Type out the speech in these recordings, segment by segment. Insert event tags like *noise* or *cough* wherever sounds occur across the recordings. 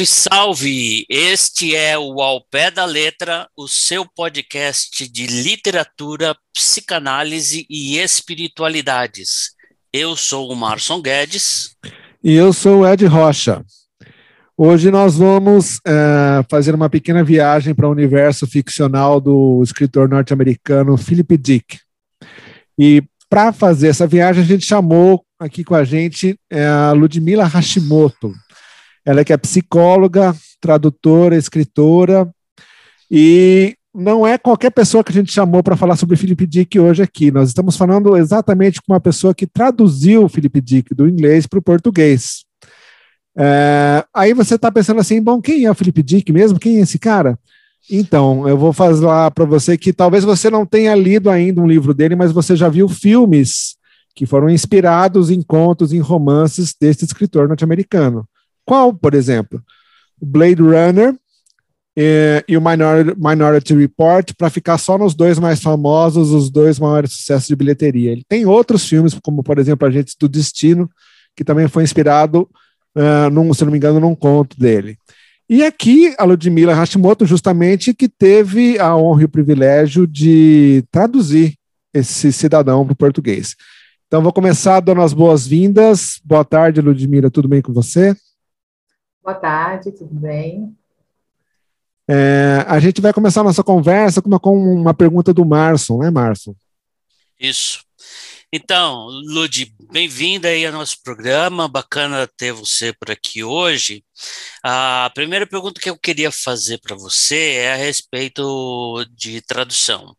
Salve, salve! Este é o Ao Pé da Letra, o seu podcast de literatura, psicanálise e espiritualidades. Eu sou o Marson Guedes. E eu sou o Ed Rocha. Hoje nós vamos é, fazer uma pequena viagem para o universo ficcional do escritor norte-americano Philip Dick. E para fazer essa viagem, a gente chamou aqui com a gente é, a Ludmila Hashimoto. Ela é que é psicóloga, tradutora, escritora, e não é qualquer pessoa que a gente chamou para falar sobre Philip Dick hoje aqui. Nós estamos falando exatamente com uma pessoa que traduziu Philip Dick do inglês para o português. É, aí você está pensando assim, bom, quem é o Philip Dick mesmo? Quem é esse cara? Então, eu vou falar para você que talvez você não tenha lido ainda um livro dele, mas você já viu filmes que foram inspirados em contos, em romances desse escritor norte-americano. Qual, por exemplo? Blade Runner e, e o Minority, Minority Report, para ficar só nos dois mais famosos, os dois maiores sucessos de bilheteria. Ele tem outros filmes, como, por exemplo, Agentes do Destino, que também foi inspirado, uh, num, se não me engano, num conto dele. E aqui a Ludmila Hashimoto, justamente, que teve a honra e o privilégio de traduzir esse cidadão para o português. Então, vou começar dando as boas-vindas. Boa tarde, Ludmila, tudo bem com você? Boa tarde, tudo bem? É, a gente vai começar a nossa conversa com uma, com uma pergunta do Marson, né, Marson? Isso. Então, Lud, bem-vinda aí ao nosso programa, bacana ter você por aqui hoje. A primeira pergunta que eu queria fazer para você é a respeito de tradução.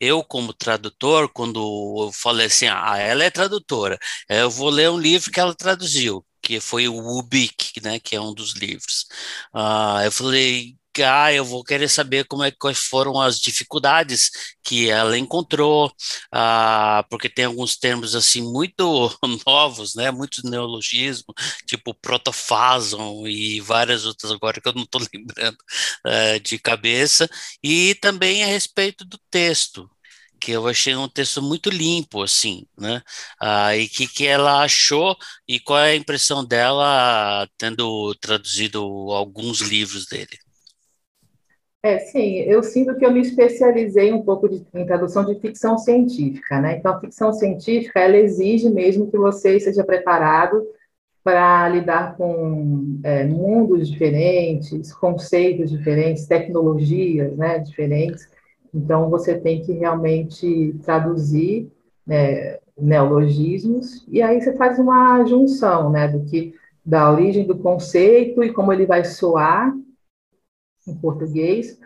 Eu, como tradutor, quando eu falei assim, ah, ela é tradutora, eu vou ler um livro que ela traduziu, que foi o Ubik, né, que é um dos livros. Uh, eu falei, ah, eu vou querer saber como é quais foram as dificuldades que ela encontrou, ah, porque tem alguns termos assim muito *laughs* novos, né? Muitos neologismos, tipo protofason e várias outras agora que eu não estou *laughs* lembrando uh, de cabeça, e também a respeito do texto, que eu achei um texto muito limpo, assim, né? Ah, e que, que ela achou e qual é a impressão dela tendo traduzido alguns livros dele. É, sim, eu sinto que eu me especializei um pouco de, em tradução de ficção científica, né? Então, a ficção científica, ela exige mesmo que você seja preparado para lidar com é, mundos diferentes, conceitos diferentes, tecnologias, né, diferentes. Então, você tem que realmente traduzir né, neologismos, e aí você faz uma junção, né, do que da origem do conceito e como ele vai soar em português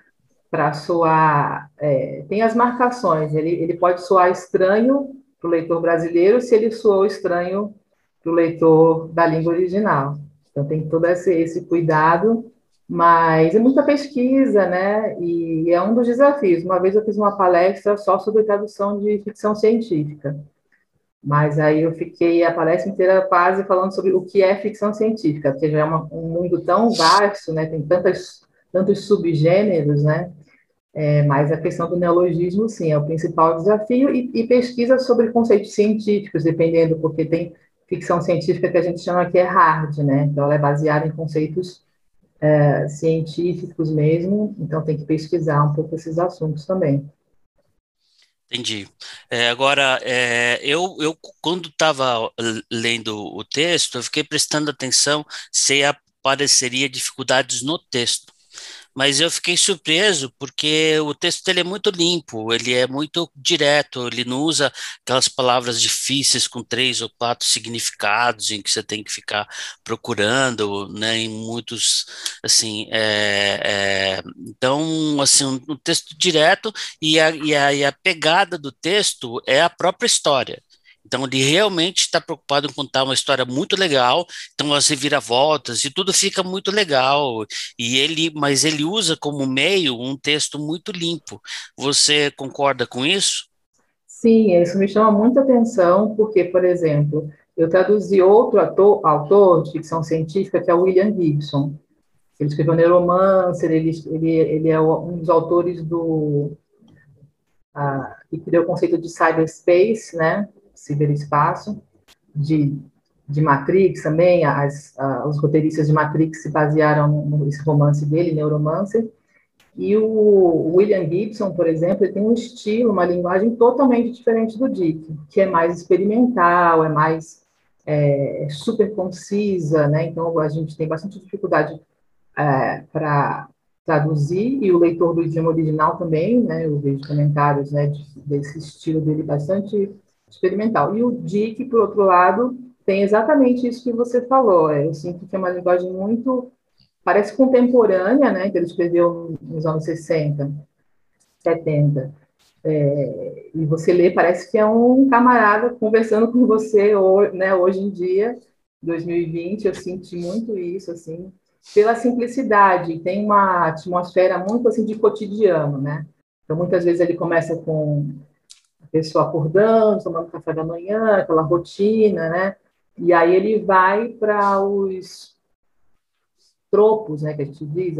para soar. É, tem as marcações, ele, ele pode soar estranho para o leitor brasileiro se ele soou estranho para o leitor da língua original. Então, tem todo esse, esse cuidado, mas é muita pesquisa, né? E é um dos desafios. Uma vez eu fiz uma palestra só sobre tradução de ficção científica. Mas aí eu fiquei a palestra inteira quase falando sobre o que é ficção científica, porque já é uma, um mundo tão vasto, né? Tem tantas tantos subgêneros, né? É, mas a questão do neologismo, sim, é o principal desafio, e, e, pesquisa sobre conceitos científicos, dependendo, porque tem ficção científica que a gente chama que é hard, né? Então, ela é baseada em conceitos é, científicos mesmo, então tem que pesquisar um pouco esses assuntos também. Entendi. É, agora, é, eu, eu, quando estava lendo o texto, eu fiquei prestando atenção se apareceria dificuldades no texto mas eu fiquei surpreso porque o texto dele é muito limpo, ele é muito direto, ele não usa aquelas palavras difíceis com três ou quatro significados em que você tem que ficar procurando, né, em muitos, assim, é, é, então, assim, um, um, texto direto e a, e, a, e a pegada do texto é a própria história. Então ele realmente está preocupado em contar uma história muito legal, então as reviravoltas e tudo fica muito legal. E ele, mas ele usa como meio um texto muito limpo. Você concorda com isso? Sim, isso me chama muita atenção, porque, por exemplo, eu traduzi outro ator, autor de ficção científica, que é o William Gibson. Ele escreveu Neuromancer, ele, ele, ele é um dos autores do. Uh, que criou o conceito de cyberspace, né? Ciberespaço, de de Matrix também, as, os roteiristas de Matrix se basearam nesse romance dele, Neuromancer, e o William Gibson, por exemplo, ele tem um estilo, uma linguagem totalmente diferente do Dick, que é mais experimental, é mais é, super concisa, né? Então a gente tem bastante dificuldade é, para traduzir e o leitor do idioma original também, né? Eu vejo comentários, né, de, desse estilo dele bastante experimental. E o Dick, por outro lado, tem exatamente isso que você falou. É, eu sinto que é uma linguagem muito parece contemporânea, né, que ele escreveu nos anos 60, 70. É, e você lê, parece que é um camarada conversando com você né, hoje em dia, 2020, eu senti muito isso, assim, pela simplicidade, tem uma atmosfera muito, assim, de cotidiano, né? Então, muitas vezes ele começa com pessoa acordando, tomando café da manhã, aquela rotina, né? E aí ele vai para os tropos, né, que a gente diz,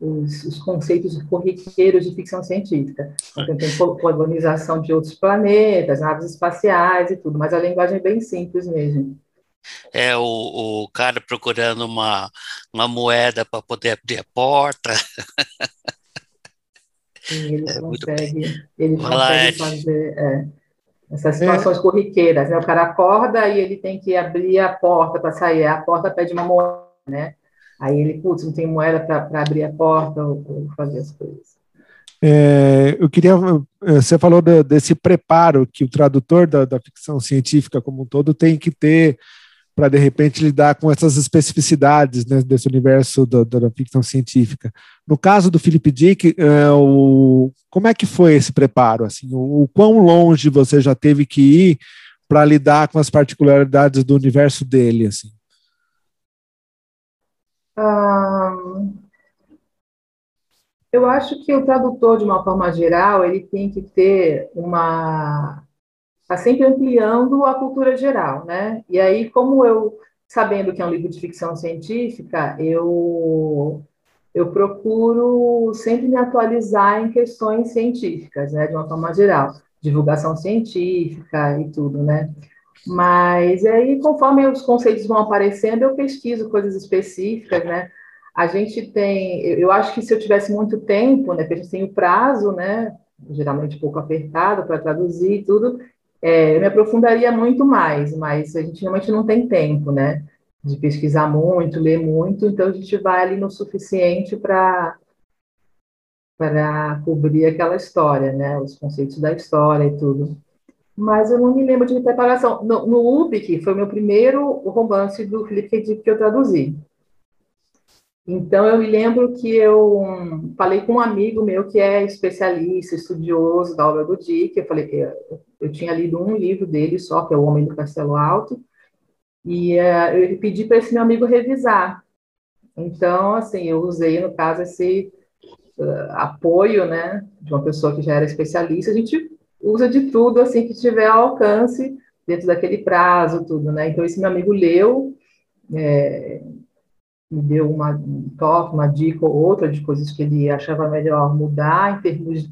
os, os, conceitos corriqueiros de ficção científica. Então, tem colonização de outros planetas, naves espaciais e tudo, mas a linguagem é bem simples mesmo. É o, o cara procurando uma, uma moeda para poder abrir a porta. *laughs* Sim, ele é, consegue, ele consegue fazer é, essas situações é. corriqueiras. Né? O cara acorda e ele tem que abrir a porta para sair. A porta pede uma moeda, né? Aí ele, putz, não tem moeda para abrir a porta ou, ou fazer as coisas. É, eu queria. É, você falou de, desse preparo que o tradutor da, da, ficção científica como um todo tem que ter para, de repente, lidar com essas especificidades né, desse universo da, da, ficção científica. No caso do Philip Dick, é, o, como é que foi esse preparo? Assim, o, o quão longe você já teve que ir para lidar com as particularidades do universo dele? Assim? eu acho que o tradutor, de uma forma geral, ele tem que ter uma. Está sempre ampliando a cultura geral, né? E aí, como eu, sabendo que é um livro de ficção científica, eu, eu procuro sempre me atualizar em questões científicas, né? De uma forma geral, divulgação científica e tudo, né? Mas aí, conforme os conceitos vão aparecendo, eu pesquiso coisas específicas, né? A gente tem, eu acho que se eu tivesse muito tempo, né, porque a gente tem o prazo, né, geralmente pouco apertado para traduzir e tudo, é, eu me aprofundaria muito mais, mas a gente realmente não tem tempo, né, de pesquisar muito, ler muito, então a gente vai ali no suficiente para para cobrir aquela história, né, os conceitos da história e tudo mas eu não me lembro de preparação. No, no UBIC, foi o meu primeiro romance do Felipe Dick que eu traduzi. Então, eu me lembro que eu falei com um amigo meu que é especialista, estudioso da obra do Dick. Eu falei que eu, tinha lido um livro dele só, que é O Homem do Castelo Alto, e uh, eu pedi para esse meu amigo revisar. Então, assim, eu usei, no caso, esse uh, apoio, né, de uma pessoa que já era especialista. A gente usa de tudo assim que tiver alcance dentro daquele prazo, tudo, né? Então esse meu amigo leu, é, me deu uma, um toque, uma dica ou outra de coisas que ele achava melhor mudar em termos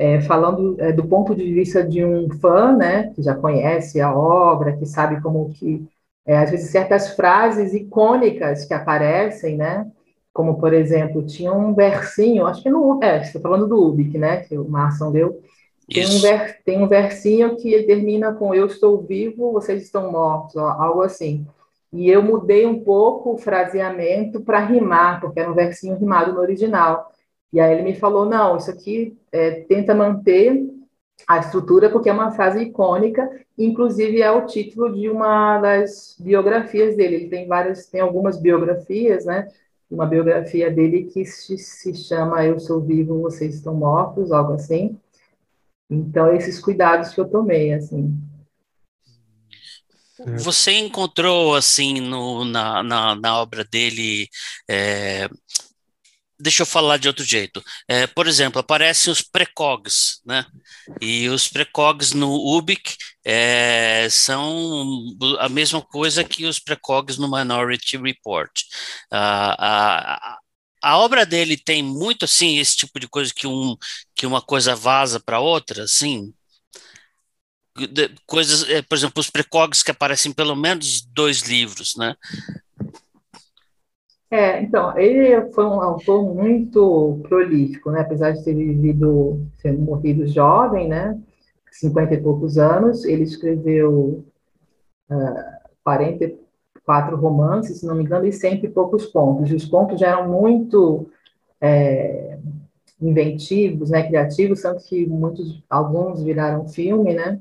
é, falando é, do ponto de vista de um fã, né, que já conhece a obra, que sabe como que é, às vezes certas frases icônicas que aparecem, né, como por exemplo tinha um versinho, acho que no, é, estou falando do Ubik, né, que o Marson deu, tem um, ver, tem um versinho que termina com Eu estou vivo, vocês estão mortos, ó, algo assim. E eu mudei um pouco o fraseamento para rimar, porque era um versinho rimado no original. E aí ele me falou: não, isso aqui é, tenta manter a estrutura, porque é uma frase icônica, inclusive é o título de uma das biografias dele. Ele tem várias, tem algumas biografias, né? Uma biografia dele que se, se chama Eu Sou Vivo, Vocês Estão Mortos, algo assim. Então, esses cuidados que eu tomei, assim. Você encontrou, assim, no, na, na, na obra dele, é, deixa eu falar de outro jeito. É, por exemplo, aparecem os precogs, né? E os precogs no UBIC é, são a mesma coisa que os precogs no Minority Report. a, a obra dele tem muito assim esse tipo de coisa que um que uma coisa vaza para outra, assim. Coisas, é, por exemplo, os precogs que aparecem em pelo menos dois livros, né? É, então, ele foi um autor muito prolífico, né? Apesar de ter vivido, sendo morrido jovem, né? 50 e poucos anos, ele escreveu uh, 44 romances, se não me engano, e sempre poucos contos. E os contos já eram muito é, inventivos, né, criativos, tanto que muitos, alguns viraram filme, né?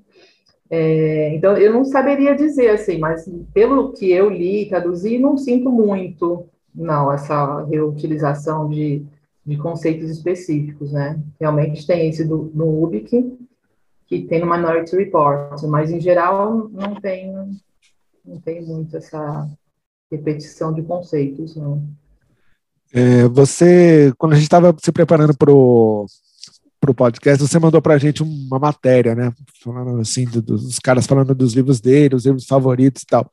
É, então, eu não saberia dizer assim, mas pelo que eu li, traduzi, não sinto muito, não, essa reutilização de, de conceitos específicos, né? Realmente tem esse do, no UBIC, que tem no Minority Report, mas em geral não tem, não tem muito essa repetição de conceitos, não. É, você, quando a gente estava se preparando para o podcast, você mandou para a gente uma matéria, né? Falando assim, dos caras falando dos livros dele, os livros favoritos e tal.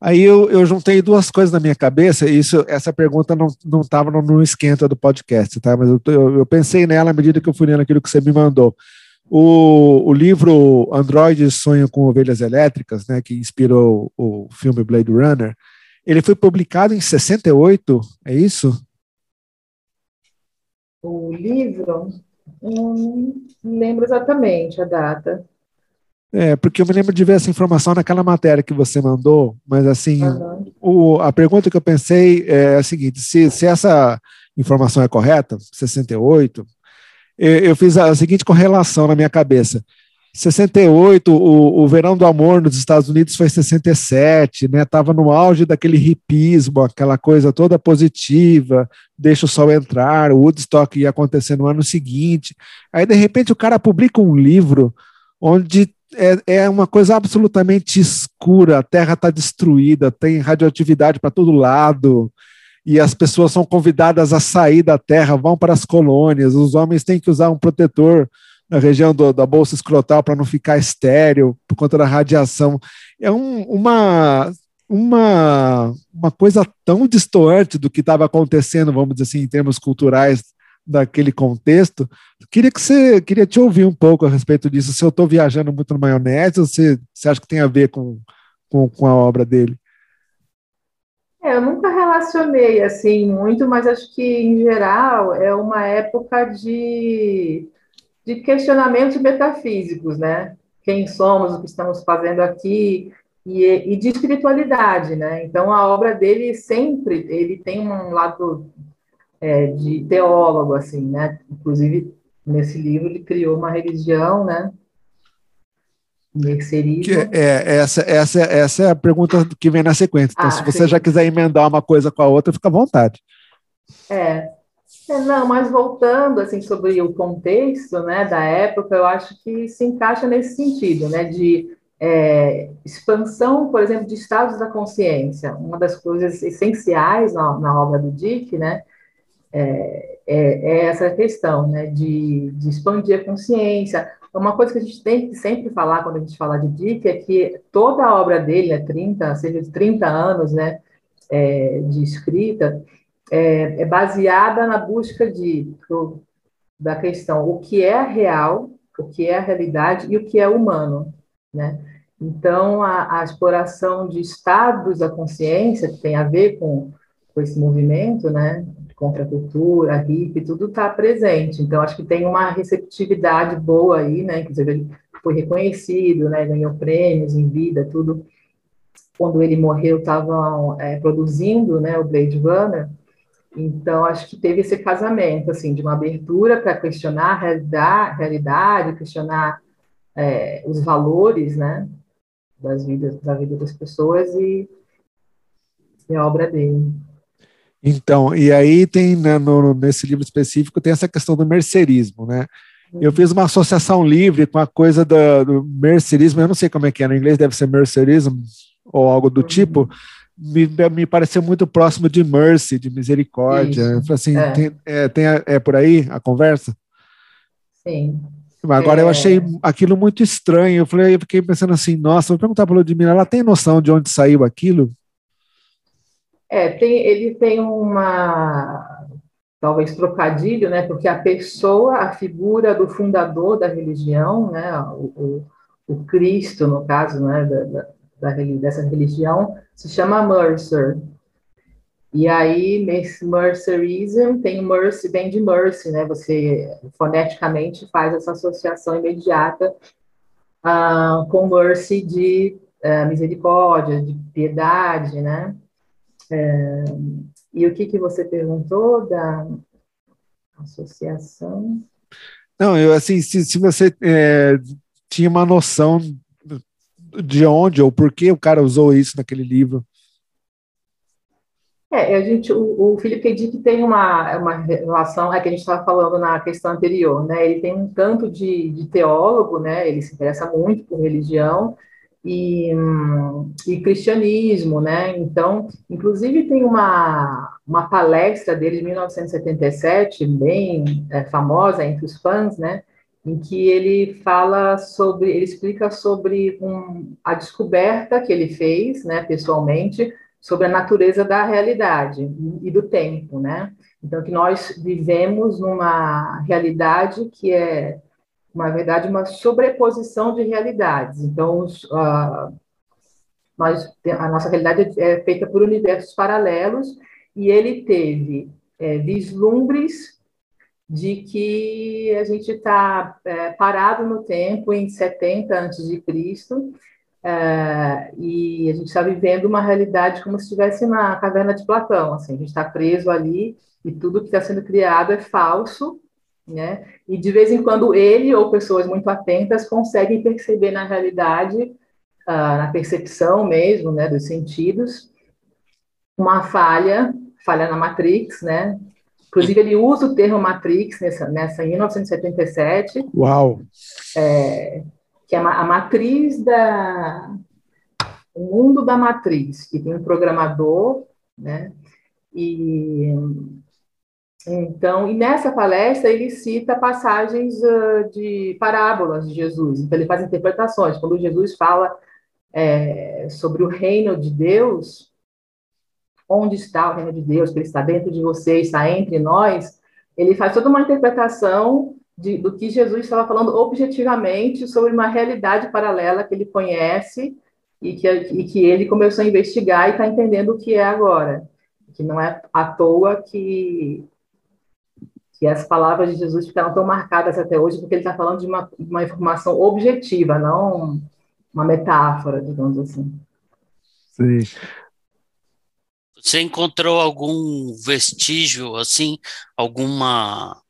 Aí eu, eu juntei duas coisas na minha cabeça, e isso, essa pergunta não estava no, no esquenta do podcast, tá? Mas eu, eu, eu, pensei nela à medida que eu fui lendo aquilo que você me mandou. O, o livro Android Sonho com Ovelhas Elétricas, né, que inspirou o filme Blade Runner, ele foi publicado em 68, é isso? O livro, não lembro exatamente a data. É, porque eu me lembro de ver essa informação naquela matéria que você mandou, mas assim, uhum. o, a pergunta que eu pensei é a seguinte: se, se essa informação é correta, 68, eu, eu fiz a, a seguinte correlação na minha cabeça. 68, o, o verão do amor nos Estados Unidos foi 67, né? Tava no auge daquele hipismo, aquela coisa toda positiva, deixa o sol entrar, o Woodstock ia acontecer no ano seguinte. Aí, de repente, o cara publica um livro onde é, é uma coisa absolutamente escura, a Terra está destruída, tem radioatividade para todo lado, e as pessoas são convidadas a sair da Terra, vão para as colônias, os homens têm que usar um protetor na região do, da bolsa escrotal para não ficar estéreo por conta da radiação. É um, uma, uma, uma coisa tão distoante do que estava acontecendo, vamos dizer assim, em termos culturais daquele contexto. Queria que você queria te ouvir um pouco a respeito disso. Se eu estou viajando muito na maionese, ou você, você acha que tem a ver com, com, com a obra dele? É, eu nunca relacionei assim muito, mas acho que em geral é uma época de de questionamentos metafísicos, né? Quem somos, o que estamos fazendo aqui, e, e, de espiritualidade, né? Então a obra dele sempre ele tem um lado é, de teólogo, assim, né? Inclusive nesse livro ele criou uma religião, né? Que é, é, essa, essa, essa é a pergunta que vem na sequência. Então, ah, se você sim. já quiser emendar uma coisa com a outra, fica à vontade. É, é, não, mas voltando assim sobre o contexto, né, da época, eu acho que se encaixa nesse sentido, né, de é, expansão, por exemplo, de estados da consciência. Uma das coisas essenciais na, na obra do Dick, né, é, é, é, essa questão, né, de, de expandir a consciência. Uma coisa que a gente tem que sempre falar quando a gente fala de Dick é que toda a obra dele, né, 30, cerca de 30 anos, né, é, de escrita, é, é baseada na busca de, do, da questão o que é real, o que é a realidade e o que é humano, né? Então, a, a exploração de estados da consciência, que tem a ver com, com esse movimento, né, contra a cultura, a hippie, tudo está presente. Então, acho que tem uma receptividade boa aí, né, inclusive ele foi reconhecido, né, ganhou prêmios em vida, tudo. Quando ele morreu, estavam é, produzindo, né, o Blade Runner, então, acho que teve esse casamento, assim, de uma abertura para questionar a realidade, questionar é, os valores, né, das vidas, da vida das pessoas e, e a obra dele. Então, e aí tem, né, no, nesse livro específico, tem essa questão do mercerismo, né? Eu fiz uma associação livre com a coisa do, do mercerismo, eu não sei como é que é, no inglês deve ser mercerismo ou algo do uhum. tipo, me, me pareceu muito próximo de mercy, de misericórdia. Assim, é. Tem, é, tem a, é por aí a conversa? Sim. Agora é. eu achei aquilo muito estranho. Eu falei, eu fiquei pensando assim, nossa, vou perguntar para a Ludmilla, ela tem noção de onde saiu aquilo? É, tem, ele tem uma talvez trocadilho, né? Porque a pessoa, a figura do fundador da religião, né? O, o, o Cristo, no caso, né, da, da, da, dessa religião, se chama Mercer. E aí, Mercerism tem mercy, vem de mercy, né? Você foneticamente faz essa associação imediata uh, com mercy de uh, misericórdia, de piedade, né? Uh, e o que, que você perguntou da associação? Não, eu assim, se, se você é, tinha uma noção de onde ou por que o cara usou isso naquele livro. É, a gente, o, o Felipe Dick tem uma, uma relação, é que a gente estava falando na questão anterior, né? Ele tem um tanto de, de teólogo, né? Ele se interessa muito por religião e, e cristianismo, né? Então, inclusive tem uma, uma palestra dele de 1977, bem é, famosa entre os fãs, né? Em que ele fala sobre, ele explica sobre um, a descoberta que ele fez, né, pessoalmente, sobre a natureza da realidade e do tempo, né? Então, que nós vivemos numa realidade que é, na verdade, uma sobreposição de realidades. Então, uh, nós, a nossa realidade é feita por universos paralelos e ele teve é, vislumbres de que a gente está é, parado no tempo em 70 antes de Cristo é, e a gente está vivendo uma realidade como se estivesse na caverna de Platão, assim, a gente está preso ali e tudo que está sendo criado é falso, né? E de vez em quando ele ou pessoas muito atentas conseguem perceber na realidade, uh, na percepção mesmo, né, dos sentidos, uma falha, falha na Matrix, né? Inclusive ele usa o termo Matrix nessa, nessa em 1977. Uau! É, que é a matriz da o mundo da matriz, que tem um programador, né? E então, e nessa palestra ele cita passagens uh, de parábolas de Jesus. Então ele faz interpretações. Quando Jesus fala é, sobre o reino de Deus, onde está o reino de Deus? Que ele está dentro de você, está entre nós. Ele faz toda uma interpretação de, do que Jesus estava falando objetivamente sobre uma realidade paralela que ele conhece e que, e que ele começou a investigar e está entendendo o que é agora. Que não é à toa que, que as palavras de Jesus ficaram tão marcadas até hoje, porque ele está falando de uma, uma informação objetiva, não uma metáfora, digamos assim. Sim. Você encontrou algum vestígio, assim, alguma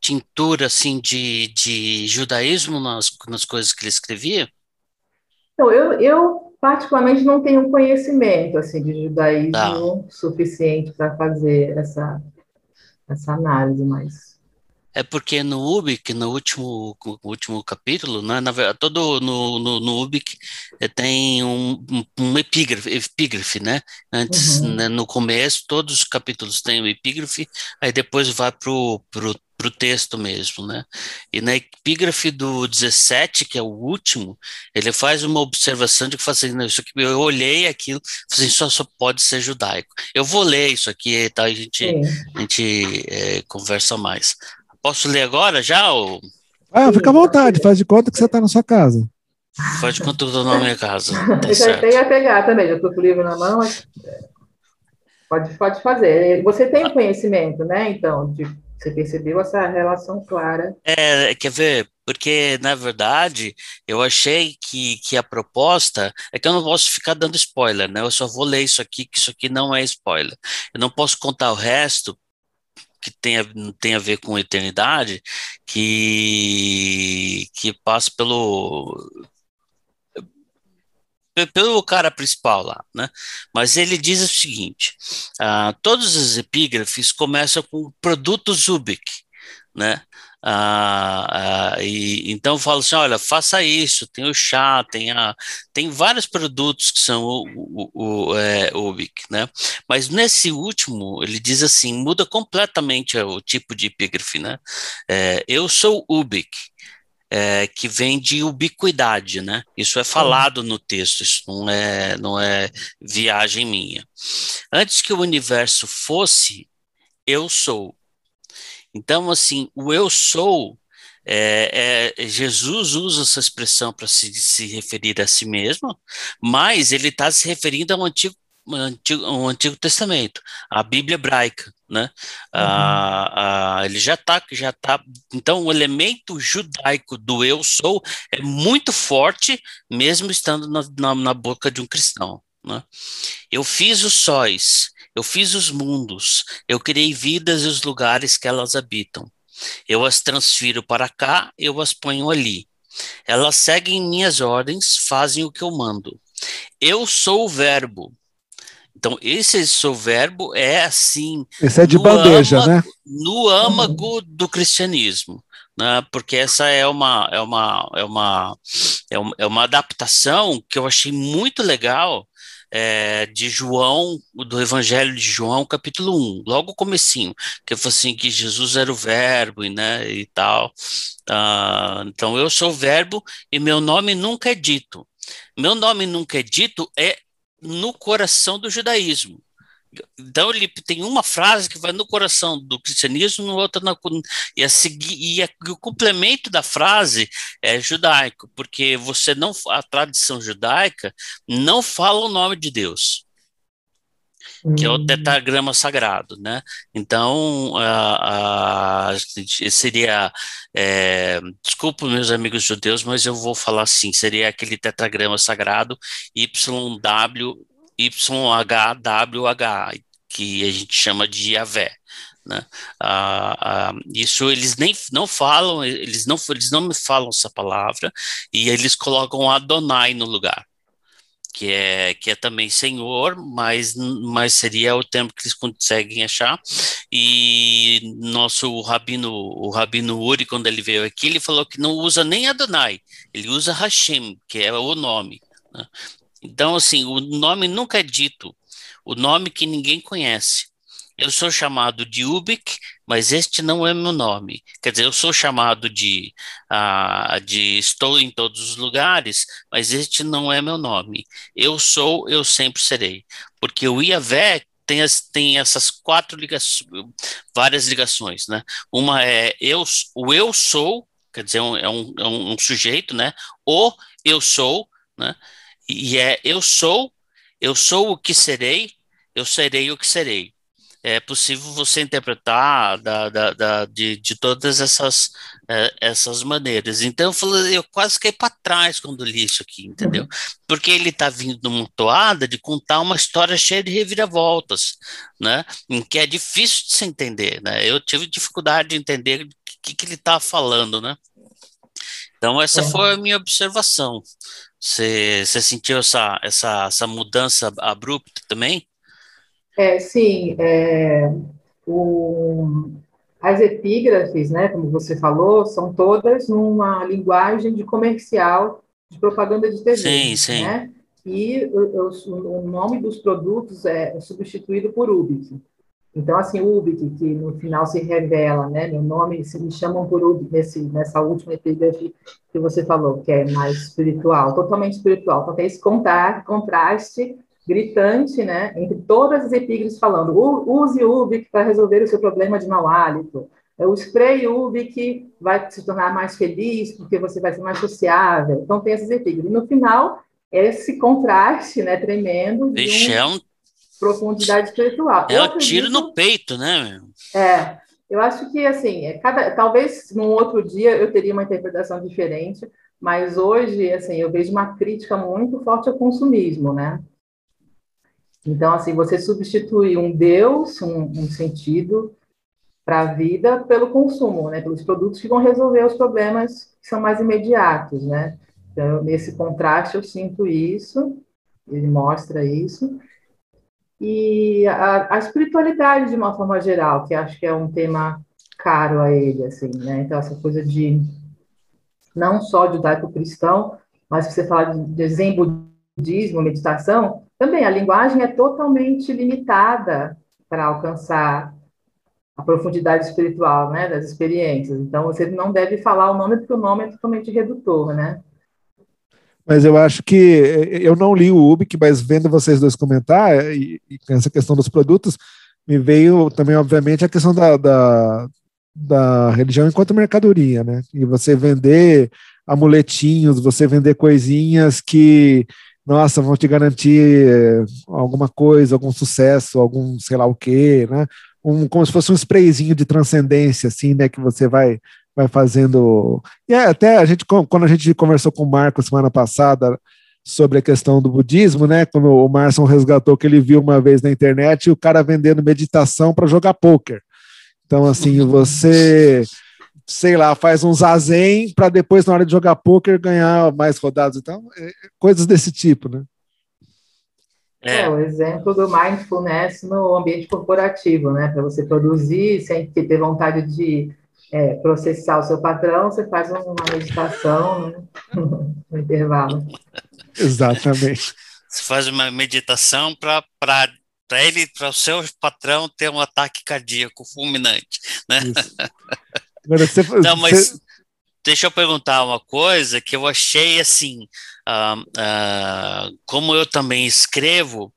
tintura assim de, de judaísmo nas, nas coisas que ele escrevia? Então, eu, eu particularmente não tenho conhecimento assim de judaísmo tá. suficiente para fazer essa essa análise, mas é porque no Ubik, no último, último capítulo, né, na verdade, todo no, no, no Ubik é, tem um, um epígrafe, epígrafe, né? Antes, uhum. né, no começo, todos os capítulos têm um epígrafe, aí depois vai para o para o texto mesmo, né? E na epígrafe do 17, que é o último, ele faz uma observação de que faz assim, isso aqui, eu olhei aquilo, assim, só, só pode ser judaico. Eu vou ler isso aqui, tá? A gente, a gente é, conversa mais. Posso ler agora já? Ou... Ah, fica à vontade, faz de conta que você está na sua casa. Faz de conta que eu estou na minha casa. Tá eu já tenho a pegar também, já estou com o livro na mão, mas pode, pode fazer. Você tem conhecimento, né, então, de você percebeu essa relação clara? É, quer ver? Porque, na verdade, eu achei que, que a proposta é que eu não posso ficar dando spoiler, né? Eu só vou ler isso aqui, que isso aqui não é spoiler. Eu não posso contar o resto, que tem a, tem a ver com eternidade, que, que passa pelo, pelo cara principal lá, né? Mas ele diz o seguinte: uh, todos os epígrafes começam com produto Zubik, né? Ah, ah, e, então eu falo assim, olha, faça isso, tem o chá, tem, a, tem vários produtos que são o, o, o é, né? Mas nesse último, ele diz assim, muda completamente o tipo de epígrafe, né? É, eu sou Ubik, é, que vem de ubiquidade, né? Isso é falado no texto, isso não é, não é viagem minha. Antes que o universo fosse, eu sou. Então, assim, o eu sou É, é, Jesus usa essa expressão para se, se referir a si mesmo, mas ele está se referindo ao Antigo Antigo, o Antigo Testamento, a Bíblia hebraica, né? Uhum. Ah, ah, ele já está, já tá. Então, o elemento judaico do eu sou é muito forte, mesmo estando na, na, na boca de um cristão. Né? Eu fiz os sóis, eu fiz os mundos, eu criei vidas e os lugares que elas habitam. Eu as transfiro para cá, eu as ponho ali. Elas seguem minhas ordens, fazem o que eu mando. Eu sou o Verbo, então, esse seu verbo é assim. Esse é de bandeja, âmago, né? No âmago do cristianismo. Né? Porque essa é uma, é, uma, é, uma, é, uma, é uma adaptação que eu achei muito legal é, de João, do Evangelho de João, capítulo 1, logo o comecinho, que foi assim, que Jesus era o verbo, né, e tal. Ah, então, eu sou o verbo e meu nome nunca é dito. Meu nome nunca é dito é no coração do judaísmo. Então ele tem uma frase que vai no coração do cristianismo, no outro na, e, a seguir, e, a, e o complemento da frase é judaico, porque você não a tradição judaica não fala o nome de Deus que é o hum. tetragrama sagrado, né? Então, a, a seria, é, desculpa meus amigos judeus, mas eu vou falar assim, seria aquele tetragrama sagrado YW, YHWH, que a gente chama de Yahvé. Né? Ah, ah, isso eles nem não falam, eles não, eles não falam essa palavra e eles colocam Adonai no lugar que é, que é também senhor, mas, mas seria o termo que eles conseguem achar. E nosso rabino, o rabino Uri, quando ele veio aqui, ele falou que não usa nem Adonai, ele usa Hashem, que é o nome. Né? Então, assim, o nome nunca é dito, o nome que ninguém conhece. Eu sou chamado de Ubik, mas este não é meu nome. Quer dizer, eu sou chamado de, uh, de estou em todos os lugares, mas este não é meu nome. Eu sou, eu sempre serei. Porque o Iavé tem, as, tem essas quatro ligações, várias ligações, né? Uma é eu, o eu sou, quer dizer, um, é, um, é um sujeito, né? O eu sou, né? E é eu sou, eu sou o que serei, eu serei o que serei é possível você interpretar da, da, da de, de todas essas, é, essas maneiras. Então, eu, falei, eu quase caí para trás quando li isso aqui, entendeu? Porque ele está vindo numa toada de contar uma história cheia de reviravoltas, né? Em que é difícil de se entender, né? Eu tive dificuldade de entender o que, que ele está falando, né? Então, essa é. foi a minha observação. Você, você sentiu essa, essa, essa mudança abrupta também? É, sim, é, o, as epígrafes, né, como você falou, são todas numa linguagem de comercial, de propaganda de TV. Sim, sim. Né? E o, o, o nome dos produtos é substituído por Ubic. Então, assim, Ubic, que no final se revela, né? Meu nome, se me chamam por Ubic nesse, nessa última epígrafe que você falou, que é mais espiritual, totalmente espiritual. Então, tem esse contraste gritante, né, entre todas as epígrafes falando, use Ubic para resolver o seu problema de mau hálito, o spray Ubic vai se tornar mais feliz porque você vai ser mais sociável. Então tem essas epígrafes. E no final, esse contraste, né, tremendo Vixe, um... profundidade espiritual. É um tiro no peito, né? É. Eu acho que assim, é cada, talvez num outro dia eu teria uma interpretação diferente, mas hoje assim eu vejo uma crítica muito forte ao consumismo, né? Então, assim, você substitui um Deus, um, um sentido para a vida pelo consumo, né? Pelos produtos que vão resolver os problemas que são mais imediatos, né? Então, nesse contraste, eu sinto isso, ele mostra isso. E a, a espiritualidade, de uma forma geral, que acho que é um tema caro a ele, assim, né? Então, essa coisa de não só judaico-cristão, mas se você falar de, zen budismo, meditação, também a linguagem é totalmente limitada para alcançar a profundidade espiritual, né, das experiências. Então você não deve falar o nome porque o nome é totalmente redutor, né? Mas eu acho que eu não li o Ubic, mas vendo vocês dois comentar e, e essa questão dos produtos, me veio também obviamente a questão da, da da religião enquanto mercadoria, né? E você vender amuletinhos, você vender coisinhas que, nossa, vão te garantir eh, alguma coisa, algum sucesso, algum sei lá o quê, né? Um, como se fosse um sprayzinho de transcendência, assim, né? Que você vai vai fazendo. E é, até a gente, quando a gente conversou com o Marco semana passada sobre a questão do budismo, né? Quando o Marson resgatou que ele viu uma vez na internet o cara vendendo meditação para jogar pôquer. Então, assim, você, sei lá, faz um zazen para depois, na hora de jogar pôquer, ganhar mais rodadas. Então, é, coisas desse tipo, né? É. é, o exemplo do mindfulness no ambiente corporativo, né? Para você produzir sem ter vontade de é, processar o seu patrão, você faz uma meditação né? *laughs* no intervalo. Exatamente. Você faz uma meditação para para ele, para o seu patrão ter um ataque cardíaco fulminante, né? *laughs* Agora, você, Não, mas você... deixa eu perguntar uma coisa que eu achei assim, uh, uh, como eu também escrevo,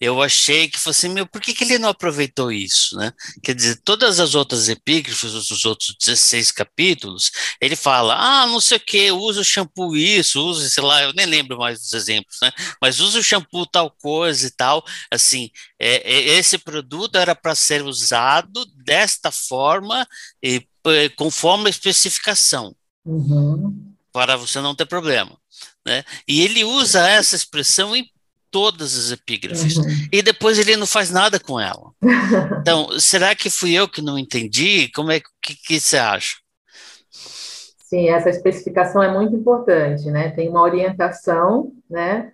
eu achei que fosse assim, meu, por que, que ele não aproveitou isso, né? Quer dizer, todas as outras epígrafes, os outros 16 capítulos, ele fala, ah, não sei o que, usa o shampoo isso, usa, sei lá, eu nem lembro mais dos exemplos, né? Mas usa o shampoo tal coisa e tal, assim, é, é, esse produto era para ser usado desta forma e conforme a especificação, uhum. para você não ter problema. Né? E ele usa essa expressão em todas as epígrafes uhum. e depois ele não faz nada com ela. *laughs* Então, será que fui eu que não entendi? Como é que, que você acha? Sim, essa especificação é muito importante, né? Tem uma orientação, né?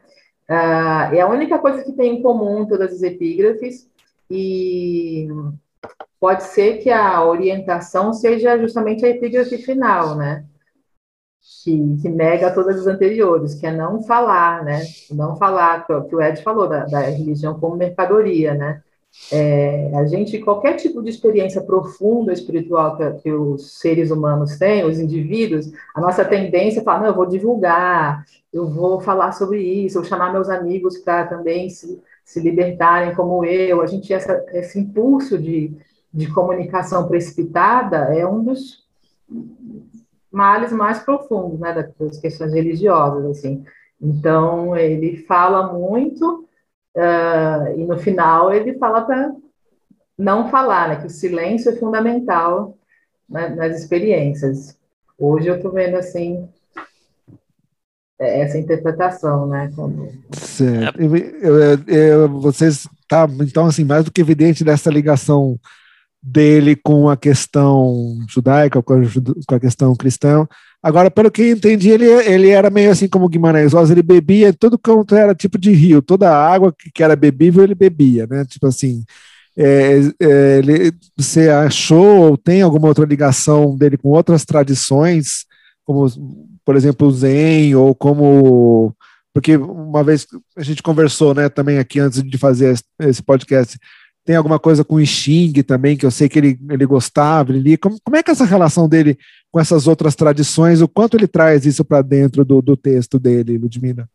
Uh, é a única coisa que tem em comum todas as epígrafes e pode ser que a orientação seja justamente a epígrafe final, né? Que, que, nega todas as anteriores, que é não falar, né? Não falar, que o Ed falou, da, da religião como mercadoria, né? É, a gente, qualquer tipo de experiência profunda espiritual que, que, os seres humanos têm, os indivíduos, a nossa tendência é falar, não, eu vou divulgar, eu vou falar sobre isso, eu vou chamar meus amigos para também se, se libertarem como eu. A gente, essa, esse impulso de, de comunicação precipitada é um dos males mais profundos, né, das questões religiosas, assim. Então, ele fala muito, uh, e no final ele fala para não falar, né, que o silêncio é fundamental né, nas experiências. Hoje eu estou vendo, assim, essa interpretação, né? Como... Certo. Eu, eu, eu, vocês tá então assim mais do que evidente dessa ligação dele com a questão judaica, com a, com a questão cristã. Agora, pelo que entendi, ele, ele era meio assim como Guimarães Rosa, ele bebia tudo quanto era tipo de rio, toda a água que, que era bebível ele bebia, né? Tipo assim, é, é, ele, você achou ou tem alguma outra ligação dele com outras tradições, como, por exemplo, o Zen, ou como. Porque uma vez a gente conversou, né, também aqui antes de fazer esse podcast, tem alguma coisa com o Xing também, que eu sei que ele, ele gostava, ele lia. Como, como é que é essa relação dele com essas outras tradições, o quanto ele traz isso para dentro do, do texto dele, Ludmila?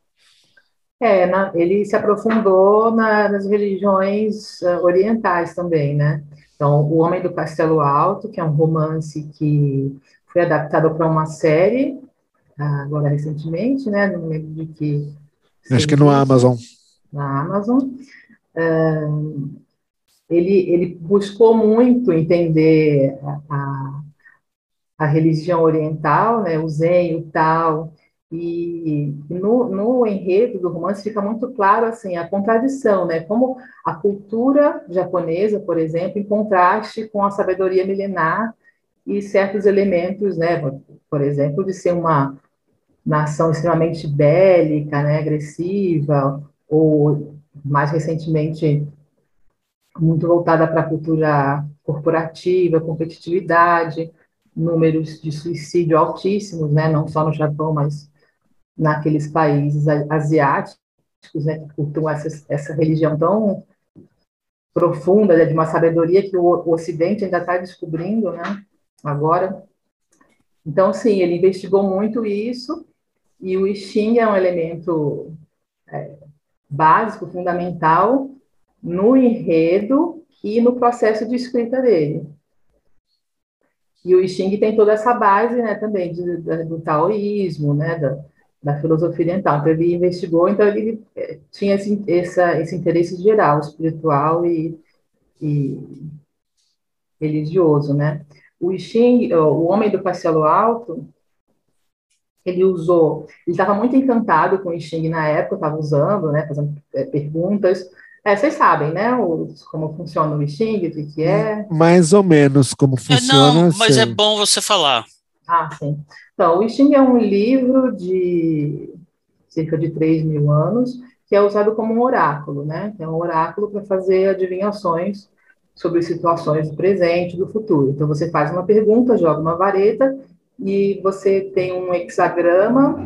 É, na, ele se aprofundou na, nas religiões uh, orientais também, né? Então, O Homem do Castelo Alto, que é um romance que foi adaptado para uma série, uh, agora recentemente, né? Não lembro de que. Acho que no Amazon. Na Amazon. Uh, ele, ele buscou muito entender a, a religião oriental, né, o Zen, o Tao, e no, no enredo do romance fica muito claro assim a contradição, né? Como a cultura japonesa, por exemplo, em contraste com a sabedoria milenar e certos elementos, né? Por exemplo, de ser uma nação extremamente bélica, né? agressiva, ou mais recentemente muito voltada para a cultura corporativa, competitividade, números de suicídio altíssimos, né, não só no Japão, mas naqueles países asiáticos, né, que cultuam essa, essa religião tão profunda, né, de uma sabedoria que o, o Ocidente ainda está descobrindo, né, agora. Então, sim, ele investigou muito isso, e o I Ching é um elemento é, básico, fundamental, no enredo e no processo de escrita dele. E o Xing tem toda essa base, né, também de, de, do taoísmo, né, da, da filosofia oriental. Então, ele investigou, então ele eh, tinha esse, essa, esse interesse geral, espiritual e, e religioso, né. O Xing, o Homem do Castelo Alto, ele usou, ele estava muito encantado com o Xing na época, estava usando, né, fazendo é, perguntas, é, vocês sabem, né, o, como funciona o Xing, o que, que é? Mais ou menos como funciona. É, não, mas é bom você falar. Ah, sim. Então, o Xing é um livro de cerca de 3 mil anos, que é usado como um oráculo, né? É um oráculo para fazer adivinhações sobre situações do presente e do futuro. Então, você faz uma pergunta, joga uma vareta, e você tem um hexagrama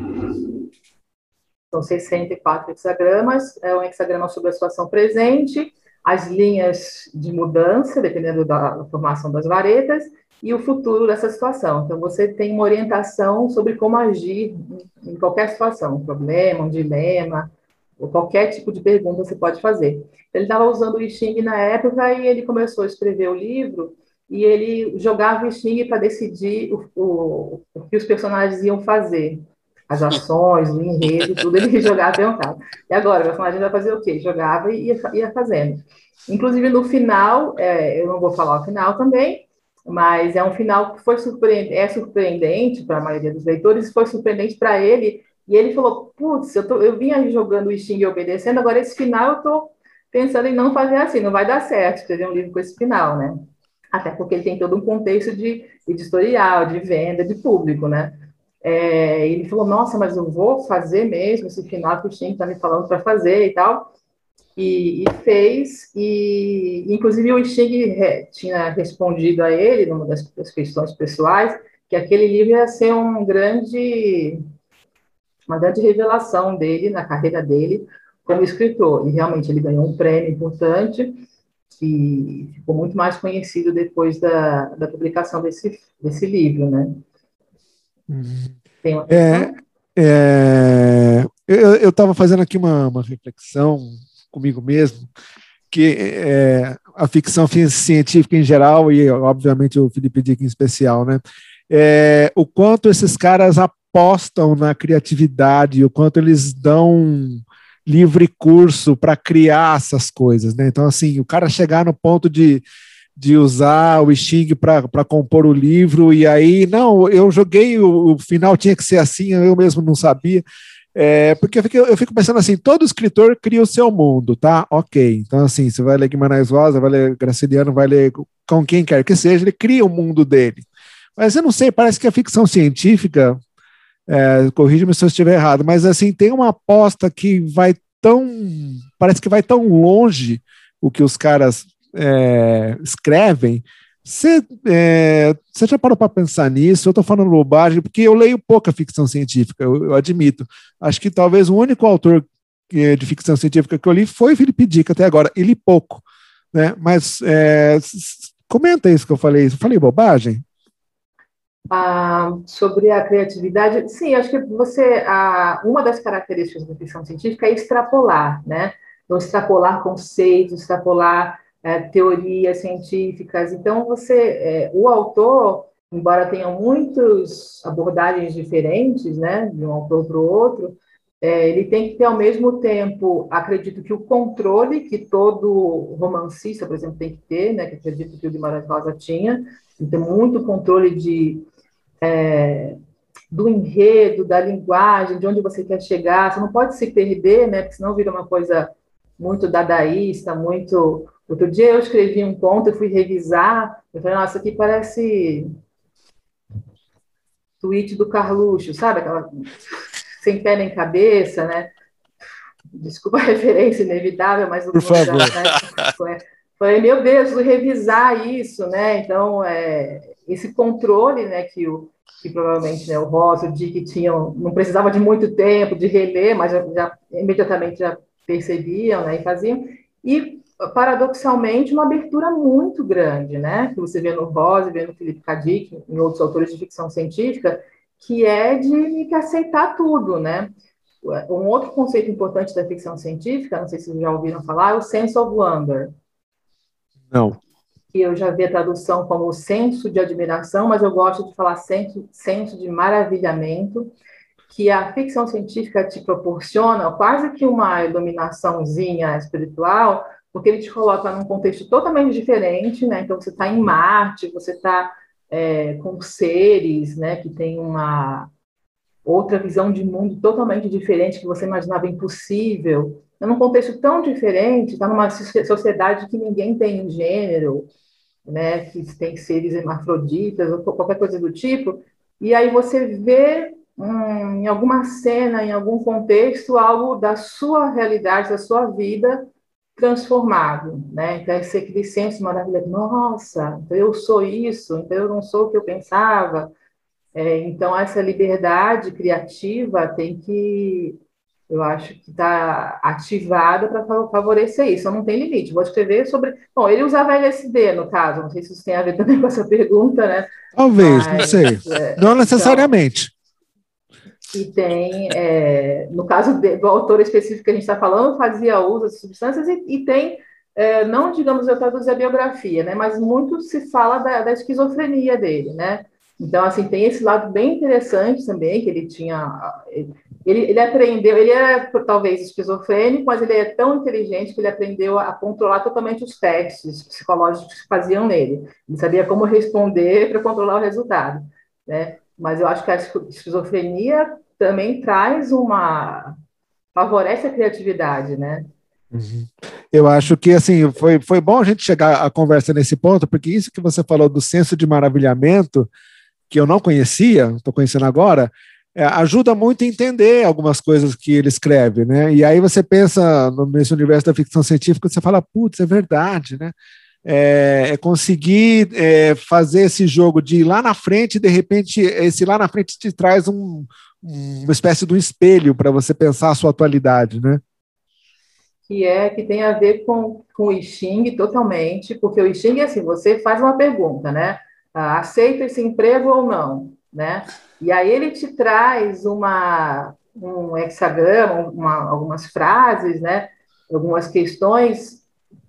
são 64 hexagramas, é um hexagrama sobre a situação presente, as linhas de mudança, dependendo da formação das varetas, e o futuro dessa situação. Então, você tem uma orientação sobre como agir em qualquer situação, um problema, um dilema, ou qualquer tipo de pergunta você pode fazer. Ele estava usando o I Ching na época e ele começou a escrever o livro e ele jogava o I Ching para decidir o, o, o que os personagens iam fazer as ações, o enredo, *laughs* tudo, ele jogava e perguntava. E agora, o personagem vai fazer o quê? Jogava e ia, ia fazendo. Inclusive, no final, é, eu não vou falar o final também, mas é um final que foi surpreendente, é surpreendente para a maioria dos leitores, foi surpreendente para ele, e ele falou, putz, eu, tô, eu vinha jogando o Sting e obedecendo, agora esse final eu estou pensando em não fazer assim, não vai dar certo escrever um livro com esse final, né? Até porque ele tem todo um contexto de editorial, de venda, de público, né? É, ele falou, nossa, mas eu vou fazer mesmo esse final que o Tim está me falando para fazer e tal. E, e, fez, e inclusive o Sting tinha respondido a ele, numa das, das, questões pessoais, que aquele livro ia ser um grande, uma grande revelação dele, na carreira dele, como escritor. E realmente ele ganhou um prêmio importante e ficou muito mais conhecido depois da, da publicação desse, desse livro, né? É, é, eu estava fazendo aqui uma, uma, reflexão comigo mesmo, que é, a ficção científica em geral, e obviamente o Felipe Dick em especial, né? É, o quanto esses caras apostam na criatividade, o quanto eles dão livre curso para criar essas coisas, né? Então, assim, o cara chegar no ponto de de usar o Sting para compor o livro, e aí, não, eu joguei, o, o, final tinha que ser assim, eu mesmo não sabia. É, porque eu fico, eu fico, pensando assim, todo escritor cria o seu mundo, tá? Ok. Então, assim, você vai ler Guimarães Rosa, vai ler Graciliano, vai ler com quem quer que seja, ele cria o mundo dele. Mas eu não sei, parece que a ficção científica, é, corrija-me se eu estiver errado, mas assim, tem uma aposta que vai tão. Parece que vai tão longe o que os caras é, escrevem, você, é, já parou para pensar nisso? Eu estou falando bobagem, porque eu leio pouca ficção científica, eu, eu admito. Acho que talvez o único autor é, de ficção científica que eu li foi Felipe Dick até agora, e li pouco. Né? Mas é, comenta isso que eu falei. Eu falei bobagem? Ah, sobre a criatividade, sim, acho que você, ah, uma das características da ficção científica é extrapolar, né? Então, extrapolar conceitos, extrapolar é, teorias científicas. Então, você, é, o autor, embora tenha muitas abordagens diferentes, né, de um autor para o outro, é, ele tem que ter ao mesmo tempo, acredito que o controle que todo romancista, por exemplo, tem que ter, né, que acredito que o Guimarães Rosa tinha, ter muito controle de é, do enredo, da linguagem, de onde você quer chegar. Você não pode se perder, né, porque senão vira uma coisa muito dadaísta, muito Outro dia eu escrevi um conto, eu fui revisar, eu falei, nossa, aqui parece tweet do Carluxo, sabe? Aquela *laughs* sem pé nem cabeça, né? Desculpa a referência inevitável, mas Por favor. Né? Falei, meu Deus, vou revisar isso, né? Então, é, esse controle, né, que o que provavelmente né, o Rosa, o Dick tinham, não precisava de muito tempo de reler, mas já, já imediatamente já percebiam, né, e faziam. E paradoxalmente, uma abertura muito grande, né? Que você vê no Rose, vê no Felipe Kadik, em outros autores de ficção científica, que é de que aceitar tudo, né? Um outro conceito importante da ficção científica, não sei se vocês já ouviram falar, é o sense of wonder. Não. que eu já vi a tradução como senso de admiração, mas eu gosto de falar senso, senso de maravilhamento, que a ficção científica te proporciona quase que uma iluminaçãozinha espiritual, porque ele te coloca num contexto totalmente diferente, né? Então você está em Marte, você está é, com seres, né, que têm uma outra visão de mundo totalmente diferente que você imaginava impossível. É num contexto tão diferente, está numa sociedade que ninguém tem gênero, né, que tem seres hermafroditas ou qualquer coisa do tipo, e aí você vê hum, em alguma cena, em algum contexto, algo da sua realidade, da sua vida transformado, né? Então, esse senso maravilhoso, nossa, então eu sou isso, então eu não sou o que eu pensava. É, então, essa liberdade criativa tem que eu acho que está ativada para favorecer isso. Não tem limite. Vou escrever sobre. Bom, ele usava LSD, no caso. Não sei se isso tem a ver também com essa pergunta, né? Talvez, Mas, não sei. É, não necessariamente. E tem, é, no caso de, do autor específico que a gente está falando, fazia uso de substâncias e, e tem, é, não digamos eu traduzir a biografia, né? Mas muito se fala da, da esquizofrenia dele, né? Então, assim, tem esse lado bem interessante também, que ele tinha. Ele, ele aprendeu, ele era talvez esquizofrênico, mas ele é tão inteligente que ele aprendeu a controlar totalmente os testes psicológicos que faziam nele. Ele sabia como responder *laughs* para controlar o resultado. Né? Mas eu acho que a esquizofrenia também traz uma. favorece a criatividade, né? Uhum. Eu acho que assim foi, foi bom a gente chegar a conversa nesse ponto, porque isso que você falou do senso de maravilhamento, que eu não conhecia, estou conhecendo agora, é, ajuda muito a entender algumas coisas que ele escreve, né? E aí você pensa nesse universo da ficção científica, você fala, putz, é verdade, né? É, é conseguir é, fazer esse jogo de ir lá na frente, de repente, esse lá na frente te traz um, uma espécie de um espelho para você pensar a sua atualidade, né? Que é que tem a ver com, com o I Ching totalmente, porque o I Ching é assim, você faz uma pergunta, né? Ah, aceita esse emprego ou não, né? E aí ele te traz uma, um hexagrama, uma, algumas frases, né? Algumas questões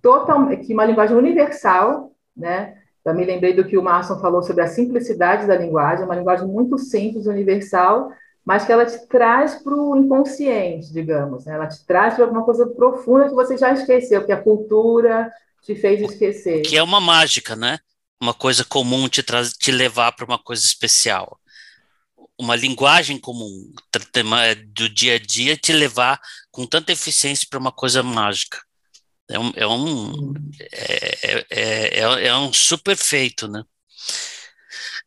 total, que uma linguagem universal, né? Eu me lembrei do que o Marson falou sobre a simplicidade da linguagem, uma linguagem muito simples, universal, mas que ela te traz para o inconsciente, digamos, né? ela te traz para alguma coisa profunda que você já esqueceu, que a cultura te fez esquecer. Que é uma mágica, né? Uma coisa comum te, traz, te levar para uma coisa especial uma linguagem comum do dia a dia te levar com tanta eficiência para uma coisa mágica. É um, é um, é, é, é, é um super feito, né?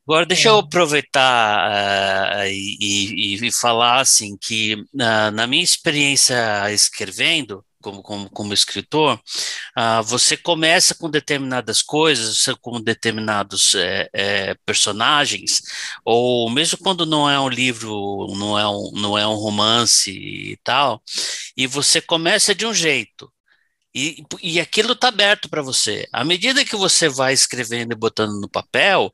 Agora, deixa eu aproveitar uh, e, e, e, falar assim que uh, na minha experiência escrevendo, como, como, como escritor, uh, você começa com determinadas coisas, com determinados é, é, personagens, ou mesmo quando não é um livro, não é um, não é um romance e tal, e você começa de um jeito. E, e aquilo está aberto para você. À medida que você vai escrevendo e botando no papel,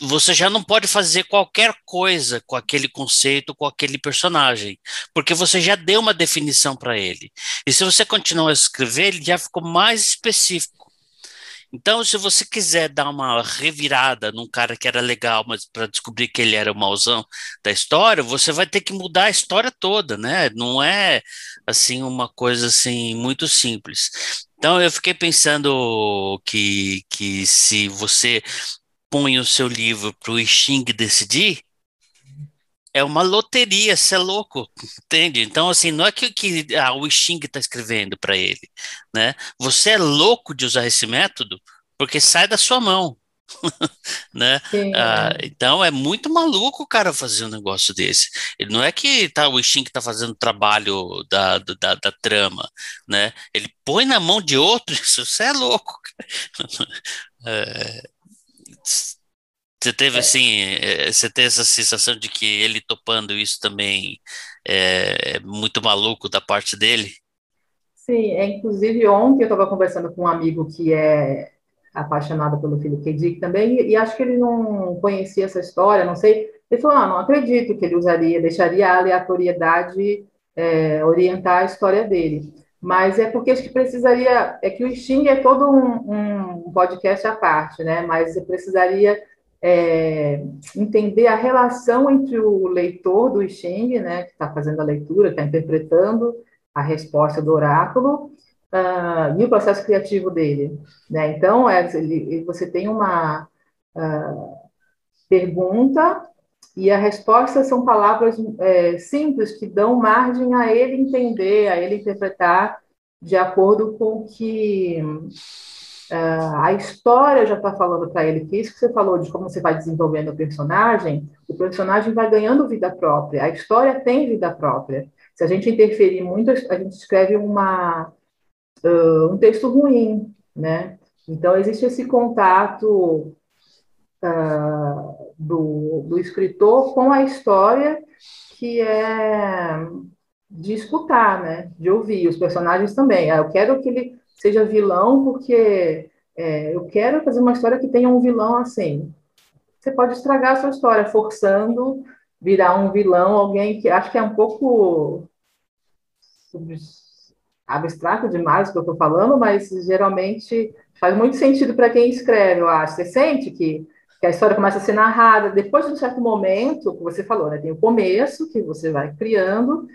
você já não pode fazer qualquer coisa com aquele conceito, com aquele personagem, porque você já deu uma definição para ele. E se você continuar a escrever, ele já ficou mais específico. Então, se você quiser dar uma revirada num cara que era legal, mas para descobrir que ele era o mauzão da história, você vai ter que mudar a história toda, né? Não é assim uma coisa assim muito simples. Então eu fiquei pensando que, que se você põe o seu livro para o Xing decidir, é uma loteria, você é louco, entende? Então, assim, não é que, que ah, o Xing está escrevendo para ele, né? Você é louco de usar esse método porque sai da sua mão, *laughs* né? Ah, então, é muito maluco o cara fazer um negócio desse. Ele não é que tá, o Xing está fazendo o trabalho da, da, da, trama, né? Ele põe na mão de outro, *laughs* isso, você é louco. *laughs* é, você teve é. assim, é, você tem essa sensação de que ele topando isso também é, é muito maluco da parte dele? Sim, é, inclusive ontem eu estava conversando com um amigo que é apaixonado pelo filho K. Dick também, e, e acho que ele não conhecia essa história, não sei. Ele falou: ah, não acredito que ele usaria, deixaria a aleatoriedade é, orientar a história dele. mas é porque acho que precisaria, é que o Xing é todo um, um podcast à parte, né? Mas precisaria é, entender a relação entre o leitor do Xing, né, que está fazendo a leitura, está interpretando a resposta do oráculo, uh, e o processo criativo dele. Né? Então, é, ele, você tem uma uh, pergunta e a resposta são palavras é, simples que dão margem a ele entender, a ele interpretar de acordo com o que uh, a história já está falando para ele. Que isso que você falou de como você vai desenvolvendo o personagem, o personagem vai ganhando vida própria. A história tem vida própria. Se a gente interferir muito, a gente escreve uma, uh, um texto ruim, né? Então existe esse contato uh, do, do escritor com a história que é de escutar, né? De ouvir os personagens também. Eu quero que ele seja vilão porque é, eu quero fazer uma história que tenha um vilão assim. Você pode estragar a sua história forçando virar um vilão, alguém que acho que é um pouco abstrato demais o que eu estou falando, mas geralmente faz muito sentido para quem escreve, eu acho. Você sente que que a história começa a ser narrada depois de um certo momento, que você falou, né? Tem o começo, que você vai criando,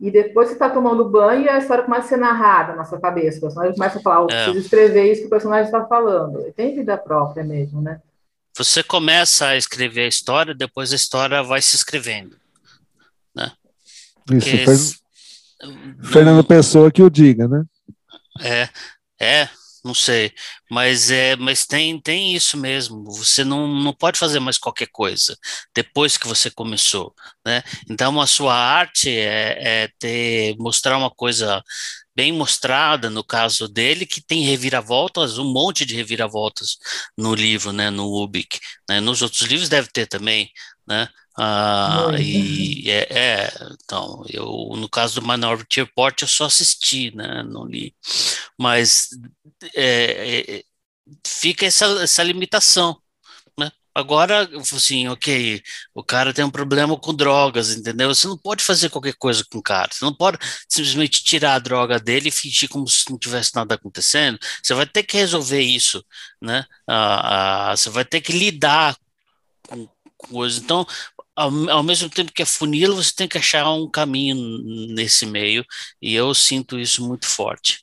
e depois você está tomando banho e a história começa a ser narrada na sua cabeça. O personagem começa a falar, eu é. preciso escrever isso que o personagem está falando. Tem vida própria mesmo, né? Você começa a escrever a história, depois a história vai se escrevendo. Né? Isso, Fernando Pessoa que o diga, né? É, é, não sei, mas é, mas tem tem isso mesmo. Você não, não pode fazer mais qualquer coisa depois que você começou, né? Então a sua arte é, é ter mostrar uma coisa bem mostrada no caso dele que tem reviravoltas, um monte de reviravoltas no livro, né? No Ubik, né? Nos outros livros deve ter também, né? Ah, e é, é, então, eu, no caso do Minority Report, eu só assisti, né, não li, mas é, é, fica essa, essa limitação, né, agora, assim, ok, o cara tem um problema com drogas, entendeu, você não pode fazer qualquer coisa com o cara, você não pode simplesmente tirar a droga dele e fingir como se não tivesse nada acontecendo, você vai ter que resolver isso, né, ah, ah, você vai ter que lidar com coisas, então ao, ao mesmo tempo que é funil, você tem que achar um caminho nesse meio, e eu sinto isso muito forte.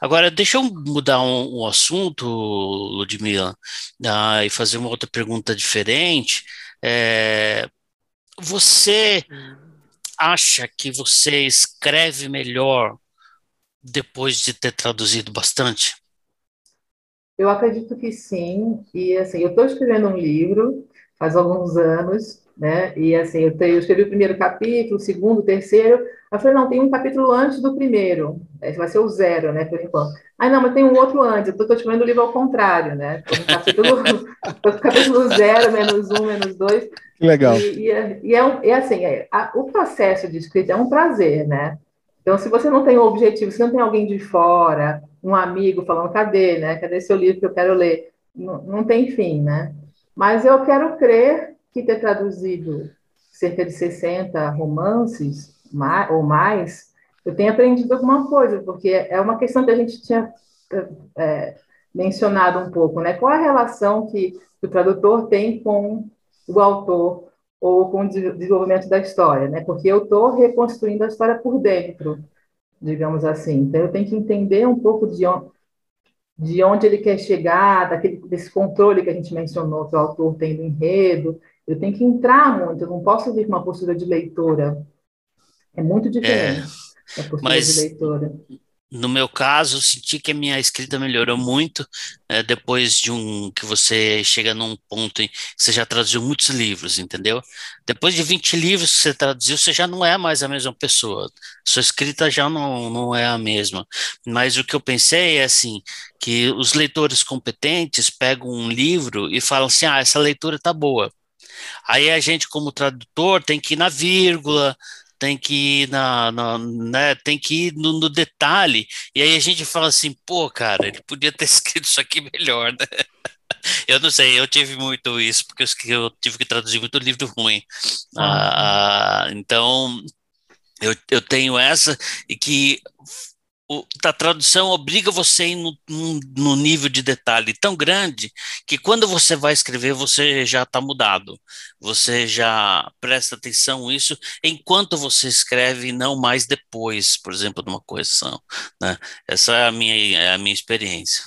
Agora, deixa eu mudar um, um assunto, Ludmila, uh, e fazer uma outra pergunta diferente. É, você acha que você escreve melhor depois de ter traduzido bastante? Eu acredito que sim. E assim, eu estou escrevendo um livro faz alguns anos né? E assim, eu, te, eu escrevi o primeiro capítulo, o segundo, o terceiro. Eu falei, não, tem um capítulo antes do primeiro. Esse vai ser o zero, né, por enquanto. Ah, não, mas tem um outro antes. Eu estou escrevendo o livro ao contrário, né? Tô no capítulo, *laughs* capítulo zero, menos um, menos dois. Legal. E, e, é, e é, é assim, é, a, o processo de escrita é um prazer, né? Então, se você não tem um objetivo, se não tem alguém de fora, um amigo falando, cadê, né? Cadê seu livro que eu quero ler? Não, não tem fim, né? Mas eu quero crer que ter traduzido cerca de 60 romances ou mais, eu tenho aprendido alguma coisa, porque é uma questão que a gente tinha é, mencionado um pouco, né? Qual a relação que o tradutor tem com o autor ou com o desenvolvimento da história, né? Porque eu estou reconstruindo a história por dentro, digamos assim. Então, eu tenho que entender um pouco de onde, de onde ele quer chegar, daquele, desse controle que a gente mencionou, que o autor tem do enredo, eu tenho que entrar muito, eu não posso vir com uma postura de leitora. É muito diferente é, a postura mas, de leitora. No meu caso, eu senti que a minha escrita melhorou muito né, depois de um que você chega num ponto em que você já traduziu muitos livros, entendeu? Depois de 20 livros que você traduziu, você já não é mais a mesma pessoa. Sua escrita já não, não é a mesma. Mas o que eu pensei é assim, que os leitores competentes pegam um livro e falam assim, ah, essa leitura tá boa Aí a gente, como tradutor, tem que ir na vírgula, tem que ir na, na né, tem que ir no, no, detalhe. E aí a gente fala assim, pô, cara, ele podia ter *laughs* escrito isso aqui melhor, né? *laughs* Eu não sei, eu tive muito isso, porque eu, tive que traduzir muito livro ruim. Ah, ah então, eu, eu tenho essa, e que o, a tradução obriga você a ir no, no, nível de detalhe tão grande que quando você vai escrever você já está mudado. Você já presta atenção nisso enquanto você escreve, não mais depois, por exemplo, de uma correção. Né? Essa é a minha, é a minha experiência.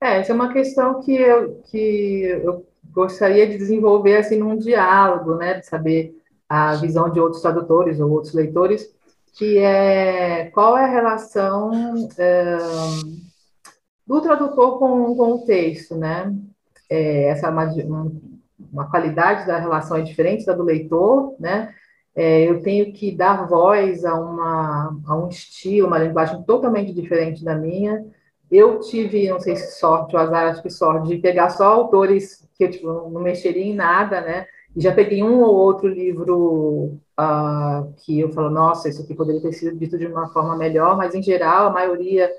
É, essa é uma questão que eu, que eu gostaria de desenvolver assim num diálogo, né, de saber a visão de outros tradutores ou outros leitores que é qual é a relação do tradutor com, com o texto, né? É, essa é uma, uma qualidade da relação é diferente da do leitor, né? É, eu tenho que dar voz a, uma, a um estilo, uma linguagem totalmente diferente da minha. Eu tive, não sei se sorte ou azar, acho que sorte, de pegar só autores que eu tipo, não mexeria em nada, né? E já peguei um ou outro livro uh, que eu falo, nossa, isso aqui poderia ter sido dito de uma forma melhor, mas em geral, a maioria,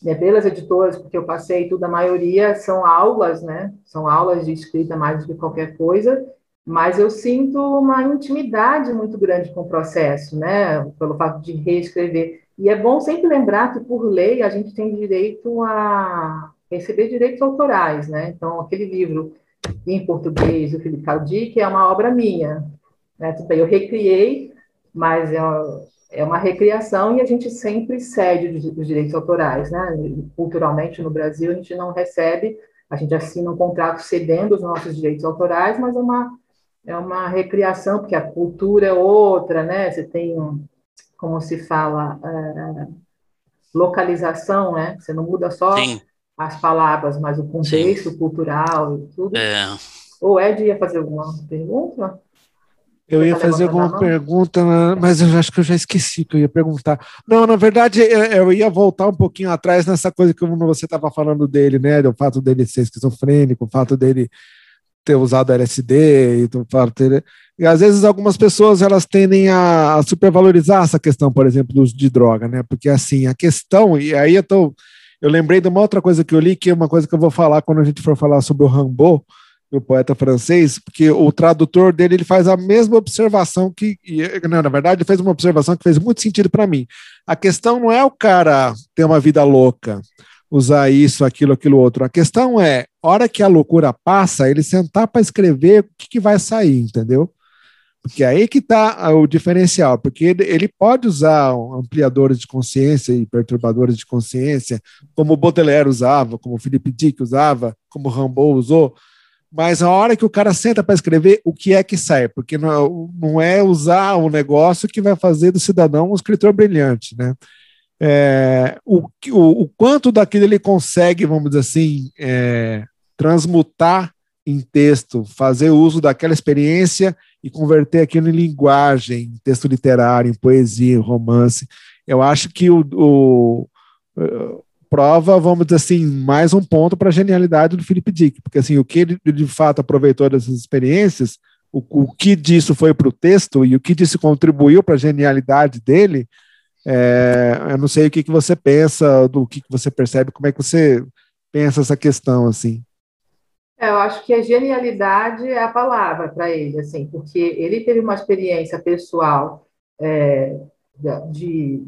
né, pelas editoras, porque eu passei tudo, a maioria são aulas, né? São aulas de escrita mais do que qualquer coisa, mas eu sinto uma intimidade muito grande com o processo, né? Pelo fato de reescrever. E é bom sempre lembrar que, por lei, a gente tem direito a receber direitos autorais, né? Então, aquele livro em português do Felipe Caldi, que é uma obra minha, né? Eu recriei, mas é, é uma recriação e a gente sempre cede os direitos autorais. Né? Culturalmente, no Brasil, a gente não recebe, a gente assina um contrato cedendo os nossos direitos autorais, mas é uma, é uma recriação, porque a cultura é outra, né? Você tem, como se fala, é, localização, né? Você não muda só Sim. As palavras, mas o contexto Sim. cultural e tudo. É. O Ed ia fazer alguma pergunta? Eu ia fazer alguma pergunta, mas eu acho que eu já esqueci que eu ia perguntar. Não, na verdade, eu ia voltar um pouquinho atrás nessa coisa que você estava falando dele, né? Do fato dele ser esquizofrênico, o fato dele ter usado LSD e do fato dele... E às vezes algumas pessoas elas tendem a, supervalorizar essa questão, por exemplo, do uso de droga, né? Porque assim, a questão, e aí eu tô. Eu lembrei de uma outra coisa que eu li, que é uma coisa que eu vou falar quando a gente for falar sobre o Rambo, o poeta francês, porque o tradutor dele ele faz a mesma observação que, não, na verdade, ele fez uma observação que fez muito sentido para mim. A questão não é o cara ter uma vida louca, usar isso, aquilo, aquilo outro. A questão é, hora que a loucura passa, ele sentar para escrever o que, que, vai sair, entendeu? Porque é aí que está o diferencial, porque ele, ele pode usar ampliadores de consciência e perturbadores de consciência, como Baudelaire usava, como Philippe Dick usava, como o Rambaud usou, mas a hora que o cara senta para escrever, o que é que sai? Porque não, não é usar o negócio que vai fazer do cidadão um escritor brilhante, né? É, o, o, o, quanto daquilo ele consegue, vamos dizer assim, é, transmutar em texto, fazer uso daquela experiência e converter aquilo em linguagem, em texto literário, em poesia, em romance. Eu acho que o, o prova, vamos dizer assim, mais um ponto para a genialidade do Felipe Dick, porque assim, o que ele de fato aproveitou dessas experiências, o, o que disso foi para o texto e o que disso contribuiu para a genialidade dele, é, eu não sei o que, que você pensa, do que, que você percebe, como é que você pensa essa questão, assim. É, eu acho que a genialidade é a palavra para ele, assim, porque ele teve uma experiência pessoal é, de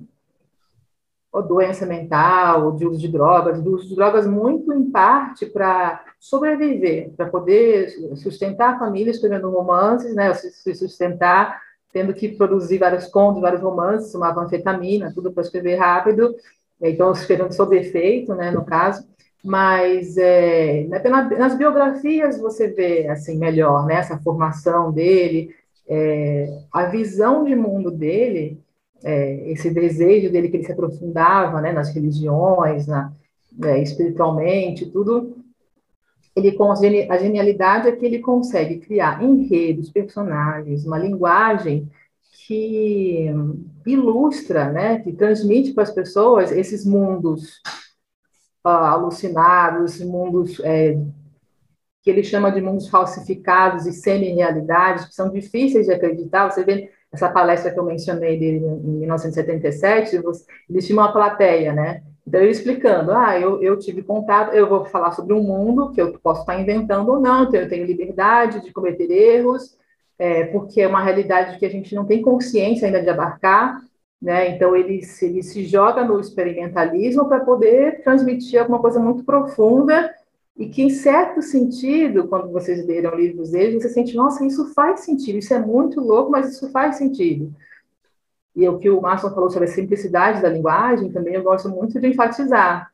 doença mental, de uso de drogas, de uso de drogas muito em parte para sobreviver, para poder sustentar a família escrevendo romances, né, se sustentar tendo que produzir vários contos, vários romances, tomava anfetamina, tudo para escrever rápido, então escrevendo sob efeito, né, no caso, mas é, nas biografias você vê assim melhor né, essa formação dele, é, a visão de mundo dele é, esse desejo dele que ele se aprofundava né, nas religiões, na, é, espiritualmente, tudo, ele a genialidade é que ele consegue criar enredos, personagens, uma linguagem que ilustra, né, que transmite para as pessoas esses mundos uh, alucinados, mundos é, que ele chama de mundos falsificados e semi-realidades, que são difíceis de acreditar. Você vê essa palestra que eu mencionei dele em 1977, ele tinha uma plateia, né? Então, ele explicando, ah, eu, eu tive contato, eu vou falar sobre um mundo que eu posso estar inventando ou não, então eu tenho liberdade de cometer erros, é, porque é uma realidade que a gente não tem consciência ainda de abarcar, né? Então ele se, ele se joga no experimentalismo para poder transmitir alguma coisa muito profunda e que, em certo sentido, quando vocês leram livros dele, você sente, nossa, isso faz sentido, isso é muito louco, mas isso faz sentido. E o que o Márcio falou sobre a simplicidade da linguagem, também eu gosto muito de enfatizar,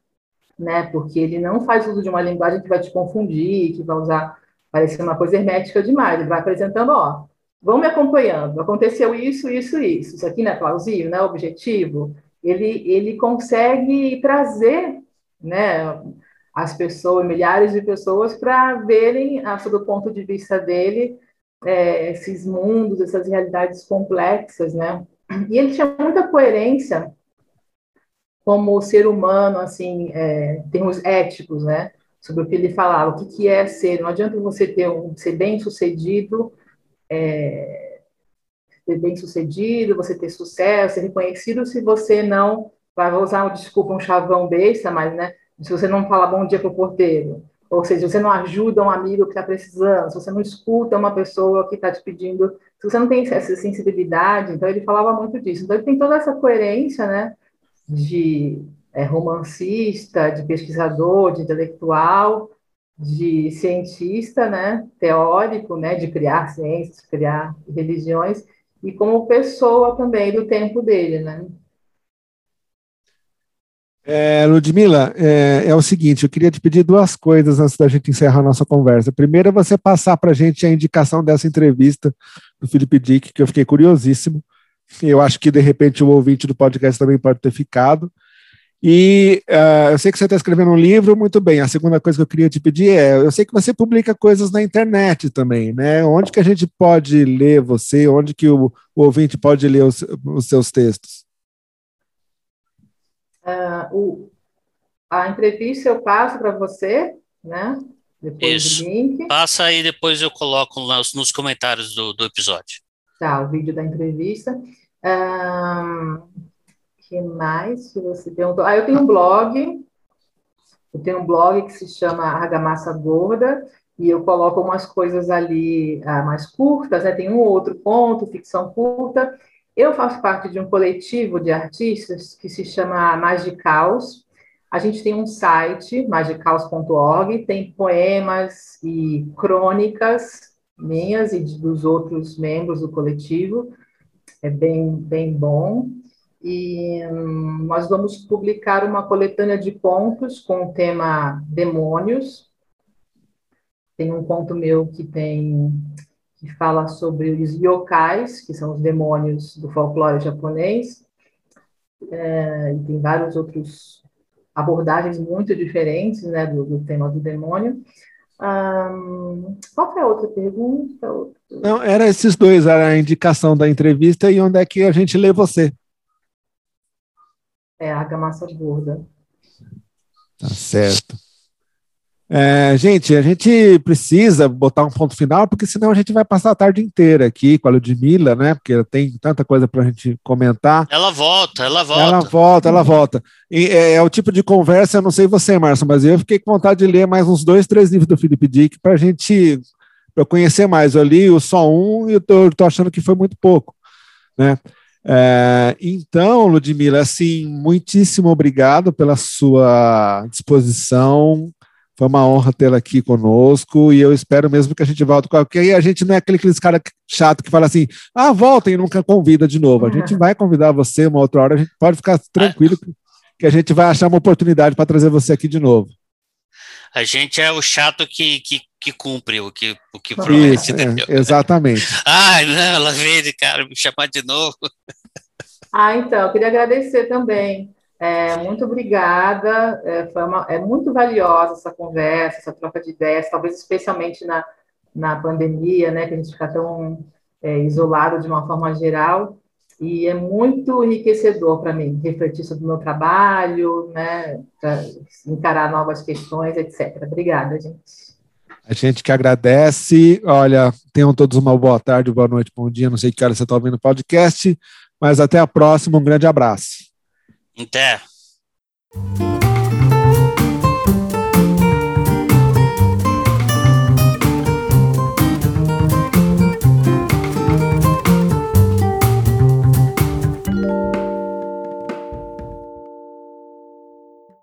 né? Porque ele não faz uso de uma linguagem que vai te confundir, que vai usar, parecer uma coisa hermética demais. Ele vai apresentando, ó, vão me acompanhando, aconteceu isso, isso, isso. Isso aqui não é plausível, não é objetivo. Ele, ele consegue trazer, né? as pessoas, milhares de pessoas, para verem, a, sob o ponto de vista dele, é, esses mundos, essas realidades complexas, né? E ele tinha muita coerência como ser humano, assim, é, termos éticos, né? Sobre o que ele falava, o que, que é ser. Não adianta você ter um, ser bem sucedido, é, ser bem sucedido, você ter sucesso, ser reconhecido, se você não vai usar, desculpa, um chavão besta, mas, né? se você não fala bom dia para o porteiro, ou seja, você não ajuda um amigo que está precisando, se você não escuta uma pessoa que está te pedindo, se você não tem essa sensibilidade, então ele falava muito disso. Então ele tem toda essa coerência, né, de é, romancista, de pesquisador, de intelectual, de cientista, né, teórico, né, de criar ciências, criar religiões, e como pessoa também do tempo dele, né. É, Ludmila, é, é, o seguinte, eu queria te pedir duas coisas antes da gente encerrar a nossa conversa. Primeiro, é você passar para a gente a indicação dessa entrevista do Felipe Dick, que eu fiquei curiosíssimo. Eu acho que, de repente, o ouvinte do podcast também pode ter ficado. E uh, eu sei que você está escrevendo um livro, muito bem. A segunda coisa que eu queria te pedir é: eu sei que você publica coisas na internet também, né? Onde que a gente pode ler você? Onde que o, o ouvinte pode ler os, os seus textos? Uh, o, a entrevista eu passo para você, né? Depois Isso. do link. Passa aí, depois eu coloco nos, nos comentários do, do episódio. Tá, o vídeo da entrevista. Um, que mais que você perguntou? Ah, eu tenho um blog. Eu tenho um blog que se chama Argamassa Gorda, e eu coloco umas coisas ali ah, mais curtas, né? Tem um outro ponto, ficção curta, eu faço parte de um coletivo de artistas que se chama Magicaus. A gente tem um site, magicaus.org, tem poemas e crônicas minhas e dos outros membros do coletivo. É bem, bem bom. E hum, nós vamos publicar uma coletânea de contos com o tema demônios. Tem um conto meu que tem que fala sobre os yokais, que são os demônios do folclore japonês, é, e tem vários outros abordagens muito diferentes né, do, do tema do demônio. Um, qual foi a outra pergunta? Não, era esses dois, era a indicação da entrevista e onde é que a gente lê você. É, a Argamassa Gorda. Tá certo. É, gente, a gente precisa botar um ponto final, porque senão a gente vai passar a tarde inteira aqui com a Ludmilla, né? Porque tem tanta coisa para a gente comentar. Ela volta, ela volta. Ela volta, ela volta. E é, é, o tipo de conversa, eu não sei você, Márcio, mas eu fiquei com vontade de ler mais uns dois, três livros do Felipe Dick para a gente pra conhecer mais. Eu li o só um e eu tô, tô achando que foi muito pouco, né? É, então, Ludmila, assim, muitíssimo obrigado pela sua disposição, foi uma honra tê-la aqui conosco e eu espero mesmo que a gente volte. Porque aí a gente não é aquele, aqueles cara chato que fala assim: ah, voltem e nunca convida de novo. A gente vai convidar você uma outra hora, a gente pode ficar tranquilo *laughs* que a gente vai achar uma oportunidade para trazer você aqui de novo. A gente é o chato que, que, que cumpre o que, o que promete. Isso, é, exatamente. *laughs* Ai, não, ela veio, cara, me chamar de novo. Ah, então, eu queria agradecer também é, muito obrigada. É, foi uma, é muito valiosa essa conversa, essa troca de ideias, talvez especialmente na, na pandemia, né, que a gente fica tão é, isolado de uma forma geral. E é muito enriquecedor para mim refletir sobre o meu trabalho, né, encarar novas questões, etc. Obrigada, gente. A gente que agradece. Olha, tenham todos uma boa tarde, boa noite, bom dia. Não sei que hora você está ouvindo o podcast, mas até a próxima. Um grande abraço. Até.